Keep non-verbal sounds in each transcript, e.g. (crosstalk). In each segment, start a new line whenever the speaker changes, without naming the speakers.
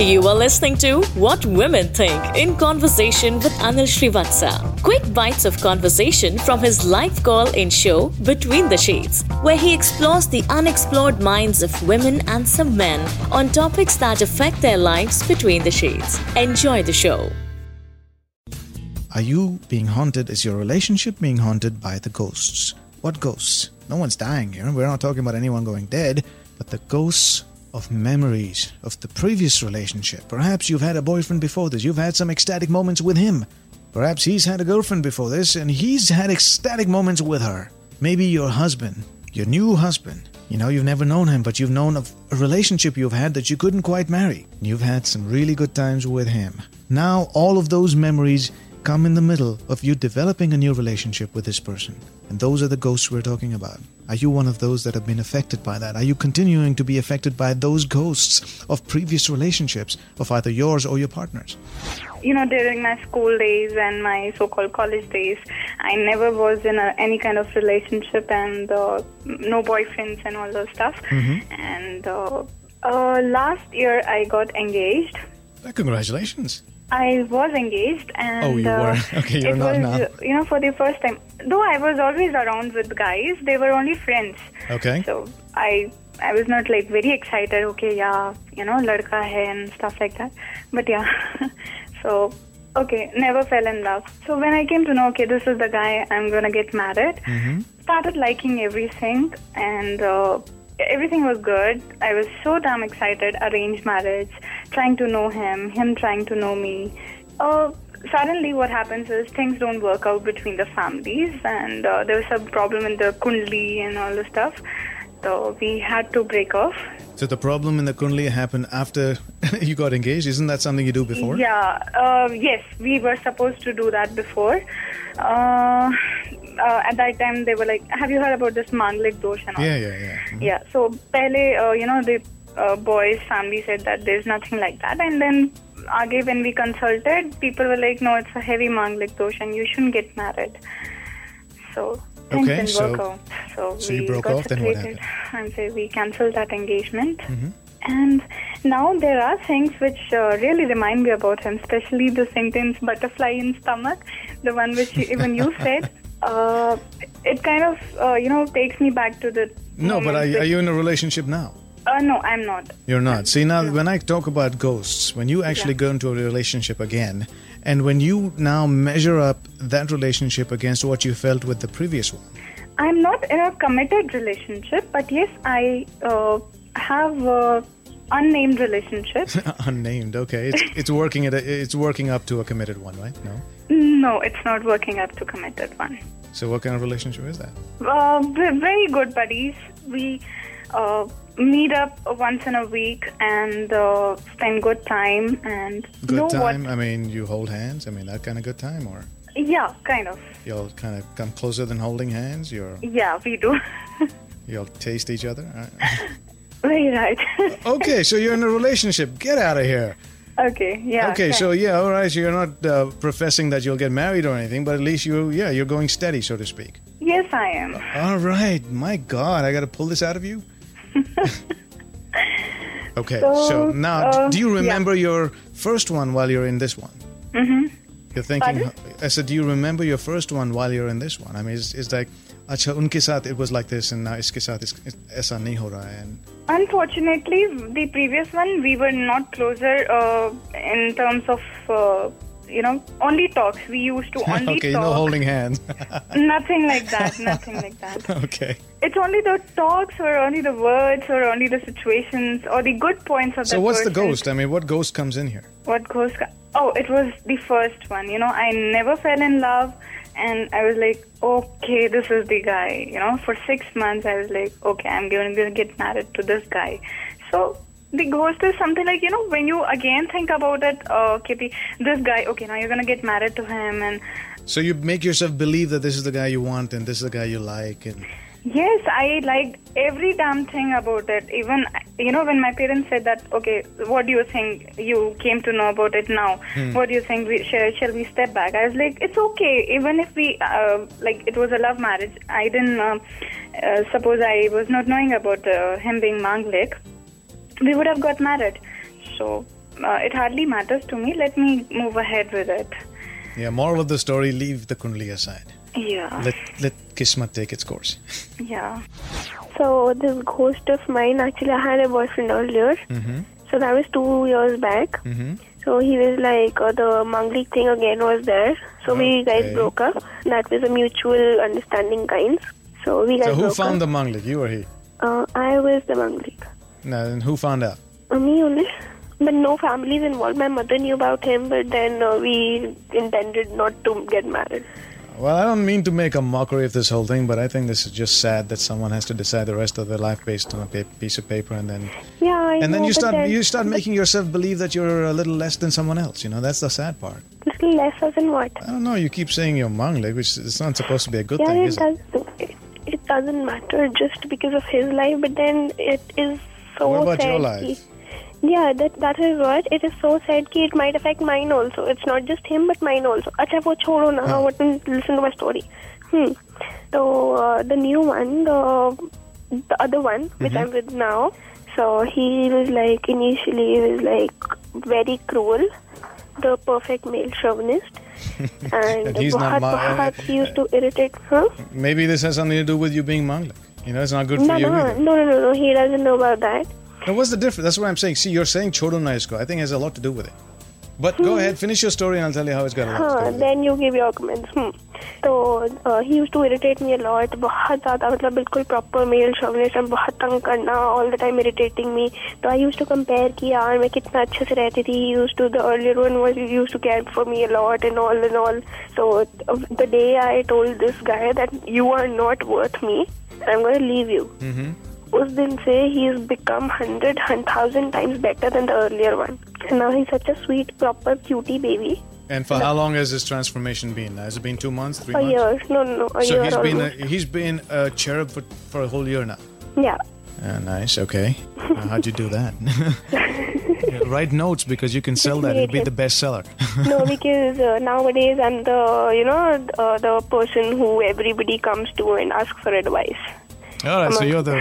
You are listening to What Women Think in conversation with Anil Srivatsa. Quick bites of conversation from his live call in show Between the Shades, where he explores the unexplored minds of women and some men on topics that affect their lives between the shades. Enjoy the show.
Are you being haunted? Is your relationship being haunted by the ghosts? What ghosts? No one's dying here. We're not talking about anyone going dead, but the ghosts of memories of the previous relationship. Perhaps you've had a boyfriend before this. You've had some ecstatic moments with him. Perhaps he's had a girlfriend before this and he's had ecstatic moments with her. Maybe your husband, your new husband. You know, you've never known him, but you've known of a relationship you've had that you couldn't quite marry. You've had some really good times with him. Now, all of those memories come in the middle of you developing a new relationship with this person. And those are the ghosts we're talking about. Are you one of those that have been affected by that? Are you continuing to be affected by those ghosts of previous relationships of either yours or your partner's?
You know, during my school days and my so called college days, I never was in a, any kind of relationship and uh, no boyfriends and all those stuff. And uh, uh, last year I got engaged.
Congratulations.
I was engaged, and
Oh, you
uh,
were. (laughs) Okay, you're
it
not
was,
now.
You know, for the first time, though I was always around with guys, they were only friends.
Okay.
So I, I was not like very excited. Okay, yeah, you know, ladka hai and stuff like that. But yeah, (laughs) so okay, never fell in love. So when I came to know, okay, this is the guy I'm gonna get married, started liking everything, and uh, everything was good. I was so damn excited. Arranged marriage, trying to know him, him trying to know me. Uh, suddenly, what happens is things don't work out between the families, and uh, there was some problem in the kundli and all the stuff. So we had to break off.
So the problem in the Kundli happened after (laughs) you got engaged. Isn't that something you do before?
Yeah, uh, yes, we were supposed to do that before. Uh, uh, at that time, they were like, "Have you heard about this Manglik dosh?" And all?
Yeah, yeah, yeah. Mhm.
Yeah. So, pehle, uh, you know, the uh, boys' family said that there's nothing like that, and then. Again, when we consulted, people were like, "No, it's a heavy manglik dosh, and you shouldn't get married." So
Okay,
didn't
so-
work out. So,
so
we
you broke
got
off, then what happened?
And so we cancelled that engagement.
Mm-hmm.
And now there are things which uh, really remind me about him, especially the sentence "butterfly in stomach," the one which (laughs) even you said. Uh, it kind of, uh, you know, takes me back to the.
No, but are, are you in a relationship now?
Uh, no, I'm not.
You're not. See, now when I talk about ghosts, when you actually
Yeah.
go into a relationship again, and when you now measure up that relationship against what you felt with the previous one,
I'm not in a committed relationship, but yes, I uh, have a unnamed relationship. (laughs)
unnamed, okay, it's it's working at a, it's working up to a committed one, right? No.
No, it's not working up to committed one.
So what kind of relationship is that?
Uh, we're very good buddies. We uh, meet up once in a week and uh, spend good time and
Good time.
what.
I mean, you hold hands. I mean, that kind of good time, or
Yeah, kind of.
you'll kind of come closer than holding hands. You're
Yeah, we do. (laughs)
you'll taste each other.
Very right. (laughs)
okay, so you're in a relationship. Get out of here.
Okay. Yeah.
okay,
kind
so yeah, all right. So you're not uh, professing that you'll get married or anything, but at least you, yeah, you're going steady, so to speak.
Yes, I am.
All right. My God, I got to pull this out of you. (laughs) okay, so,
So,
now,
uh,
do you
yeah.
remember your first one while you're in this one? Mm-hmm. You're thinking.
Pardon?
I said, do you remember your first one while you're in this one? I mean, it's, it's like, अच्छा उनके साथ it was like this, and now इसके साथ इस, ऐसा नहीं हो रहा है. And
Unfortunately, the previous one we were not closer uh, in terms of. Uh, you know, only talks. We used to (laughs) only
okay,
talk.
no holding hands. (laughs)
Nothing like that. Nothing like that. (laughs)
okay.
It's only the talks or only the words or only the situations or the good points of
So
that
what's the
person.
ghost? I mean, what ghost comes in here?
What ghost? co- Oh, it was the first one. You know, I never fell in love, and I was like, okay, this is the guy. You know, for six months, I was like, okay, I'm going to get married to this guy. So the ghost is something like you know when you again think about it. Oh, okay, the- this guy. Okay, now you're going to get married to him, and
So you make yourself believe that this is the guy you want and this is the guy you like, and
Yes, I liked every damn thing about it. Even, you know, when my parents said that, okay, what do you think? You came to know about it now. What do you think? We, shall, shall we step back? I was like, it's okay. Even if we, uh, like, it was a love marriage. I didn't, uh, uh, suppose I was not knowing about uh, him being Manglik. We would have got married. So, uh, it hardly matters to me. Let me move ahead with it.
Yeah, moral of the story leave the Kundli aside.
Yeah.
Let, let Kismat take its course.
yeah.
So this ghost of mine, actually, I had a boyfriend earlier.
Mm-hmm.
So that was two years back.
Mm-hmm.
So he was like, uh, the Manglik thing again was there. So we guys broke up. That was a mutual understanding kind. So we guys
So who found
up.
the Manglik? You or he?
Uh, I was the Manglik.
No, and who found out?
Uh, me only. But no families involved. My mother knew about him, but then uh, we intended not to get married.
Well, I don't mean to make a mockery of this whole thing, but I think this is just sad that someone has to decide the rest of their life based on a pa- piece of paper, and then
Yeah, I
and
know.
then you start
then,
you start making yourself believe that you're a little less than someone else. You know, that's the sad part.
Little less as in what?
I don't know. You keep saying you're Manglik, which is not supposed to be a good
yeah,
thing,
it
is it?
does. It, it doesn't matter just because of his life, but then it is so
What about
sad.
your life?
Yeah, that that is what it is so sad. Ki it might affect mine also. It's not just him, but mine also. Acha, wo chodo na.
Huh.
What? Listen to my story. Hmm. So uh, the new one, the the other one, which
Mm-hmm.
I'm with now. So he was like initially he was like very cruel, the perfect male chauvinist, (laughs) and,
And he's not
bahut,
ma-
bahut he used to irritate. Huh?
Maybe this has something to do with you being Manglik. You know, it's not good for
No,
you
no,
either.
no, no, no, no. He doesn't know about that.
Now, what's the difference? That's what I'm saying. See, you're saying Chodo Naisko. I think it has a lot to do with it. But go ahead, finish your story, and I'll tell you how it's got a lot to
Huh,
do with it.
then you give your comments. Hmm. So uh, he used to irritate me a lot. बहुत ज़्यादा मतलब बिल्कुल proper male chauvinist and बहुत तंग करना all the time irritating me. So I used to compare कि यार मैं कितना अच्छे से रहती थी. He used to the earlier one was he used to care for me a lot and all and all. So uh, the day I told this guy that you are not worth me, I'm going to leave you.
Mm-hmm.
उस दिन से he has become hundred, thousand times better than the earlier one. And now he's such a sweet, proper cutie baby.
And for how long has this transformation been? Has it been two months, three
A
months?
year. No, no, no. A
so
year
he's been a,
almost.
he's been a cherub for, for a whole year now.
Yeah.
Ah, nice. Okay. Now, how'd you do that? Yeah, Write (laughs) notes because you can sell that. It'll be the bestseller. (laughs)
no, because uh, nowadays I'm the, you know, uh, the person who everybody comes to and asks for advice.
All right. So you're the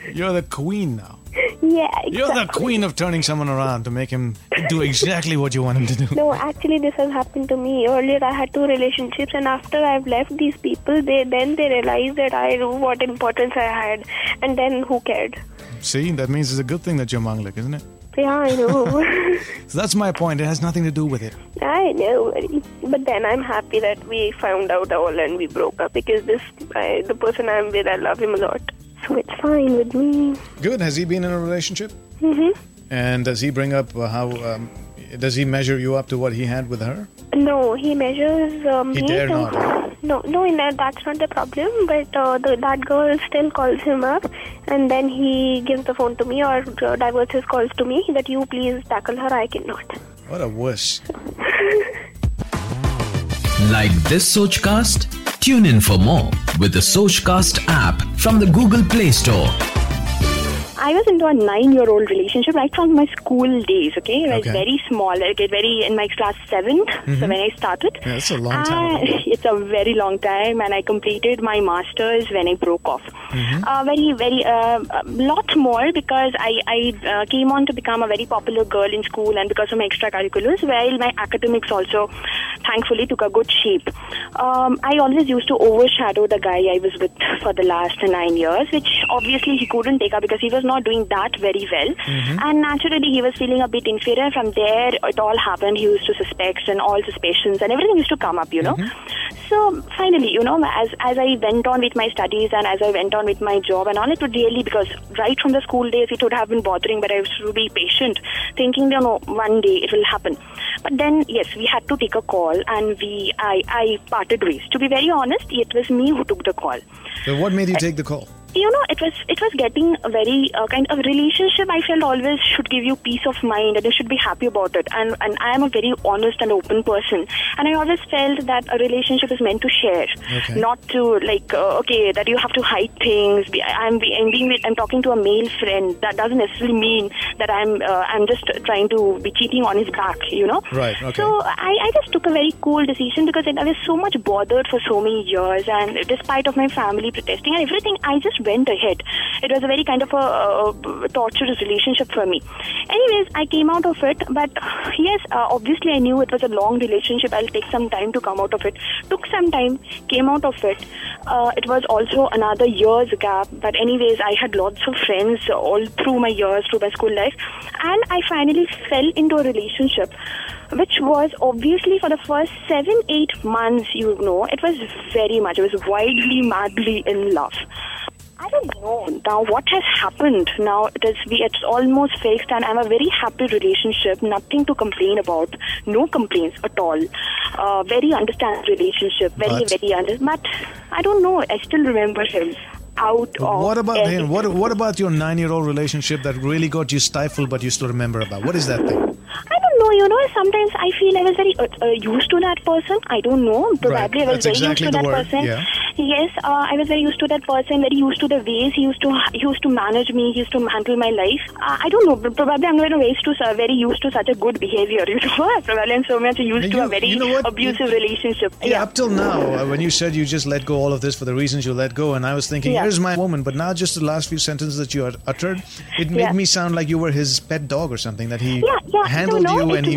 (laughs) you're the queen now.
Yeah, exactly.
You're the queen of turning someone around to make him do exactly what you want him to do.
No, actually, this has happened to me. Earlier, I had two relationships, and after I've left these people, they then they realized that I knew what importance I had, and then who cared?
See, that means it's a good thing that you're Manglik, isn't it?
Yeah, I know. (laughs) (laughs)
So that's my point. It has nothing to do with it.
I know, but then I'm happy that we found out all and we broke up because this I, the person I'm with, I love him a lot, so it's fine with me.
Good. Has he been in a relationship?
hmm
And does he bring up uh, how? Um, does he measure you up to what he had with her?
No, he measures uh, me.
He dare
to,
not.
No, no, in that that's not the problem. But uh, the, that girl still calls him up, and then he gives the phone to me or uh, diverts his calls to me that you please tackle her. I cannot.
What a wuss. (laughs)
Like this Sochcast? Tune in for more with the Sochcast app from the Google Play Store.
I was into a nine-year-old relationship right from my school days. Okay, I was
Okay.
very small. Like very in my class 7th So when I started,
Yeah, that's a long time ago. (laughs)
it's a very long time, and I completed my masters when I broke off.
Mm-hmm.
Uh, very, very, uh, a lot more because I, I uh, came on to become a very popular girl in school, and because of my extracurriculars, while my academics also, thankfully, took a good shape. Um, I always used to overshadow the guy I was with for the last nine years, which obviously he couldn't take up because he was not doing that very well,
Mm-hmm.
and naturally he was feeling a bit inferior. From there, it all happened. He used to suspect, and all suspicions, and everything used to come up, you know. So finally, you know, as as I went on with my studies and as I went on with my job and all, it would really because right from the school days it would have been bothering, but I was to be patient, thinking, you know, one day it will happen. But then, yes, we had to take a call, and we I I parted ways. To be very honest, it was me who took the call
So what made you take the call?
You know it was it was getting a very uh, kind of relationship i felt always should give you peace of mind and you should be happy about it. And and i am a very honest and open person. And i always felt that a relationship is meant to share
Okay.
not to like uh, okay that you have to hide things. I'm be- i'm being with, i'm talking to a male friend. That doesn't necessarily mean that i'm uh, i'm just trying to be cheating on his back you know?
Right, okay.
so I, I just took a very cool decision because I was so much bothered for so many years, and despite of my family protesting and everything, I just went ahead. It was a very kind of a, uh torturous relationship for me. Anyways, I came out of it, but yes, uh, obviously I knew it was a long relationship. I'll take some time to come out of it. Took some time, came out of it. Uh, it was also another year's gap, but anyways, I had lots of friends all through my years, through my school life, and I finally fell into a relationship which was obviously for the first seven, eight months, you know, it was very much, it was wildly, madly in love. I don't now what has happened. Now it is we it's almost fixed and I'm a very happy relationship. Nothing to complain about. No complaints at all. Uh, very understand relationship. Very
But-
very under. But I don't know. I still remember him out of.
What about him? What What about your nine-year-old relationship that really got you stifled, but you still remember about? What is that thing?
I don't know. You know, sometimes I feel I was very uh, uh, used to that person. I don't know. Probably I was
That's
very
exactly
used to that
word,
person.
yeah.
Yes, uh, I was very used to that person. Very used to the ways he used to he used to manage me. He used to handle my life. Uh, I don't know. but Probably I'm very used to uh, very used to such a good behavior. (laughs) You know, (laughs) probably I'm so much used to a very
you know
abusive relationship.
Yeah, up till now, uh, when you said you just let go all of this for the reasons you let go, and I was thinking,
Yeah.
here's my woman, but now just the last few sentences that you had uttered, it made
Yeah.
me sound like you were his pet dog or something, that he
yeah, yeah.
handled you
it,
and he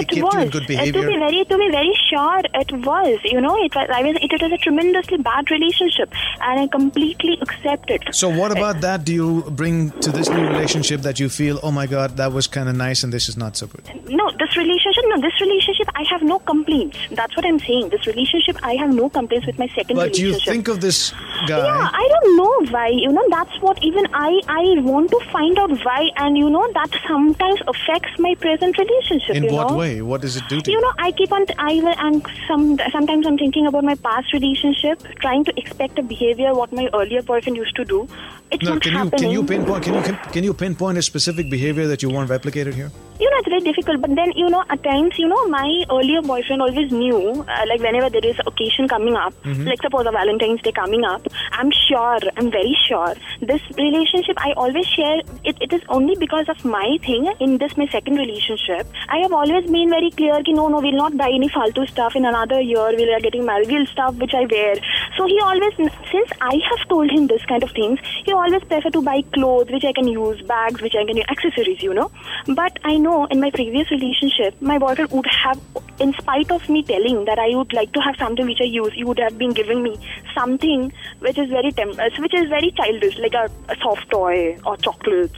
it
kept
was.
you in good
Uh, to be very, to be very sure, it was. You know, it was. I was. It, was a tremendously bad relationship, and I completely accept it.
So what about that do you bring to this new relationship that you feel, oh my god, that was kind of nice and this is not so good?
No, this relationship, no, this relationship, I have no complaints. That's what I'm saying. This relationship, I have no complaints with my second
But you think of this guy.
yeah, I don't know why. You know, that's what even I I want to find out why, and you know that sometimes affects my present relationship.
in
you
what
know?
way? What does it do to
You know, I keep on. I will, and some sometimes I'm thinking about my past relationship, trying to expect a behavior what my earlier boyfriend used to do. It's
No,
not
can you can you pinpoint can you can, can you pinpoint a specific behavior that you want replicated here?
You know, it's very difficult. But then, you know, at times, you know, my earlier boyfriend always knew, uh, like whenever there is occasion coming up,
Mm-hmm.
like suppose a Valentine's Day coming up, I'm sure, I'm very sure, this relationship I always share. It, it is only because of my thing in this my second relationship. I have always been very clear, ki no, no, we'll not buy any faltu stuff in another year. We are getting married. We'll stuff which I wear. So he always, since I have told him this kind of things, he always prefer to buy clothes which I can use, bags which I can use, accessories, you know. But I know in my previous relationship, my boyfriend would have, in spite of me telling that I would like to have something which I use, he would have been giving me something which is very tem- uh, which is very childish, like a, a soft toy or chocolates.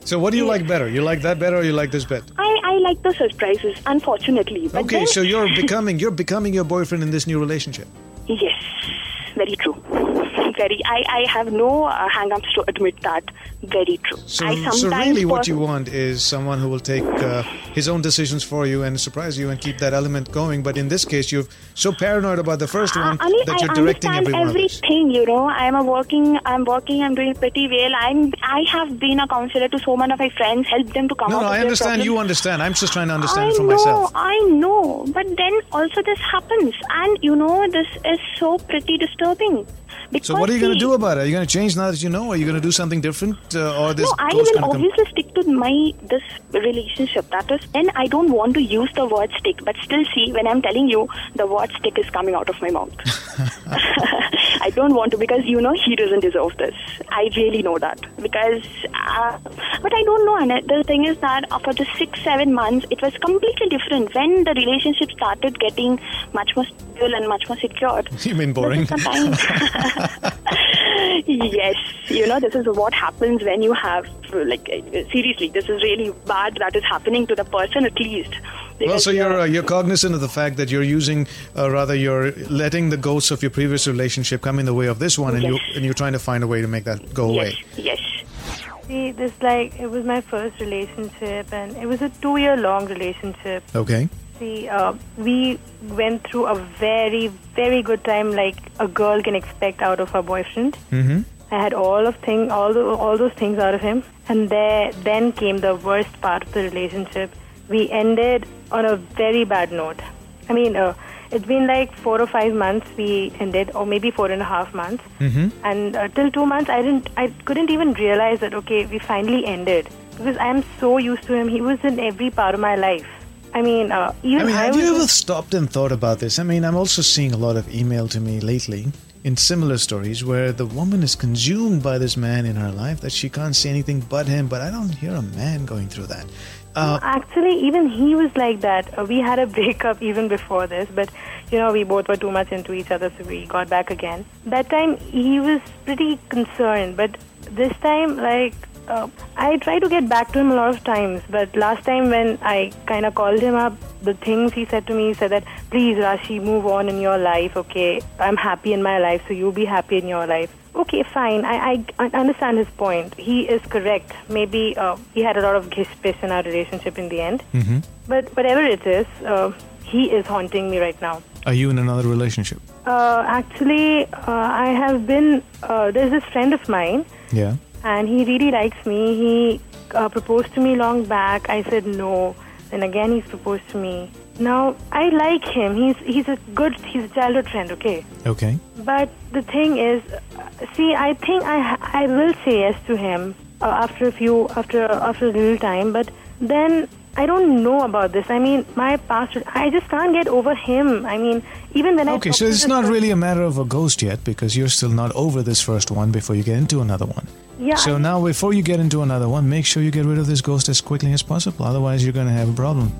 So what do you like better? You like that better or you like this better?
I, I like the surprises, unfortunately. But
Okay,
then-
so you're becoming you're becoming your boyfriend in this new relationship.
Yes, very true. Very. I, I have no uh, hang-ups to admit that. Very true.
So,
I
so really, what you want is someone who will take uh, his own decisions for you and surprise you and keep that element going. But in this case, you're so paranoid about the first one
Anil,
that you're
I
directing
understand
every
everything. You know, I'm a working. I'm working. I'm doing pretty well. I'm. I have been a counselor to so many of my friends. Helped them to come
No, no, I understand. You understand. I'm just trying to understand
I
it for
know,
myself.
I know. But then also this happens, and you know, this is so pretty disturbing. Because
So what are you going to do about it? Are you going to change now that you know? Are you going to do something different, uh, or this
No, I will
gonna come?
obviously stick to my this relationship. That is, and I don't want to use the word stick, but still, see, when I'm telling you, the word stick is coming out of my mouth. (laughs) (laughs) I don't want to because you know he doesn't deserve this. I really know that because, uh, but I don't know. And the thing is that after the six, seven months, it was completely different. When the relationship started getting much more stable and much more secured, (laughs)
You mean boring?
this is the time. yes, you know, this is what happens when you have, like, seriously, this is really bad that is happening to the person at least.
Well,
Because,
so you're
uh,
you're cognizant of the fact that you're using, uh, rather, you're letting the ghosts of your previous relationship come in the way of this one, and you and you're trying to find a way to make that go away.
yes, yes.
See, this like it was my first relationship, and it was a two-year-long relationship.
Okay.
See, uh, we went through a very, very good time, like a girl can expect out of her boyfriend.
Mm-hmm.
I had all of thing, all the, all those things out of him, and there then came the worst part of the relationship. We ended on a very bad note. I mean, uh, it's been like four or five months we ended, or maybe four and a half months.
Mm-hmm.
And uh, till two months, I didn't, I couldn't even realize that okay, we finally ended because I am so used to him. He was in every part of my life. I mean, uh, even
I mean,
I
have you ever stopped and thought about this? I mean, I'm also seeing a lot of email to me lately in similar stories where the woman is consumed by this man in her life that she can't see anything but him. But I don't hear a man going through that. Uh,
Actually, even he was like that. Uh, we had a (laughs) breakup even before this, but you know, we both were too much into each other, so we got back again. That time he was pretty concerned, but this time, like, uh, I tried to get back to him a lot of times, but last time when I kind of called him up, the things he said to me he said that, please, Rashi, move on in your life, okay? I'm happy in my life, so you be happy in your life. Okay, fine. I, I, understand his point. He is correct. Maybe uh, he had a lot of gish in our relationship in the end.
mhm.
But whatever it is, uh, he is haunting me right now.
Are you in another relationship?
Uh, actually, uh, I have been. Uh, there's this friend of mine,
Yeah.
and he really likes me. He uh, proposed to me long back. I said no. Then again, he's proposed to me. Now I like him. He's he's a good. He's a childhood friend. Okay.
Okay.
But the thing is, see, I think I I will say yes to him uh, after a few after after a little time. But then I don't know about this. I mean, my past. I just can't get over him. I mean, even when I
Okay, so it's not really a matter of a ghost yet because you're still not over this first one before you get into another one.
Yeah.
So
I-
now, before you get into another one, make sure you get rid of this ghost as quickly as possible. Otherwise, you're going to have a problem.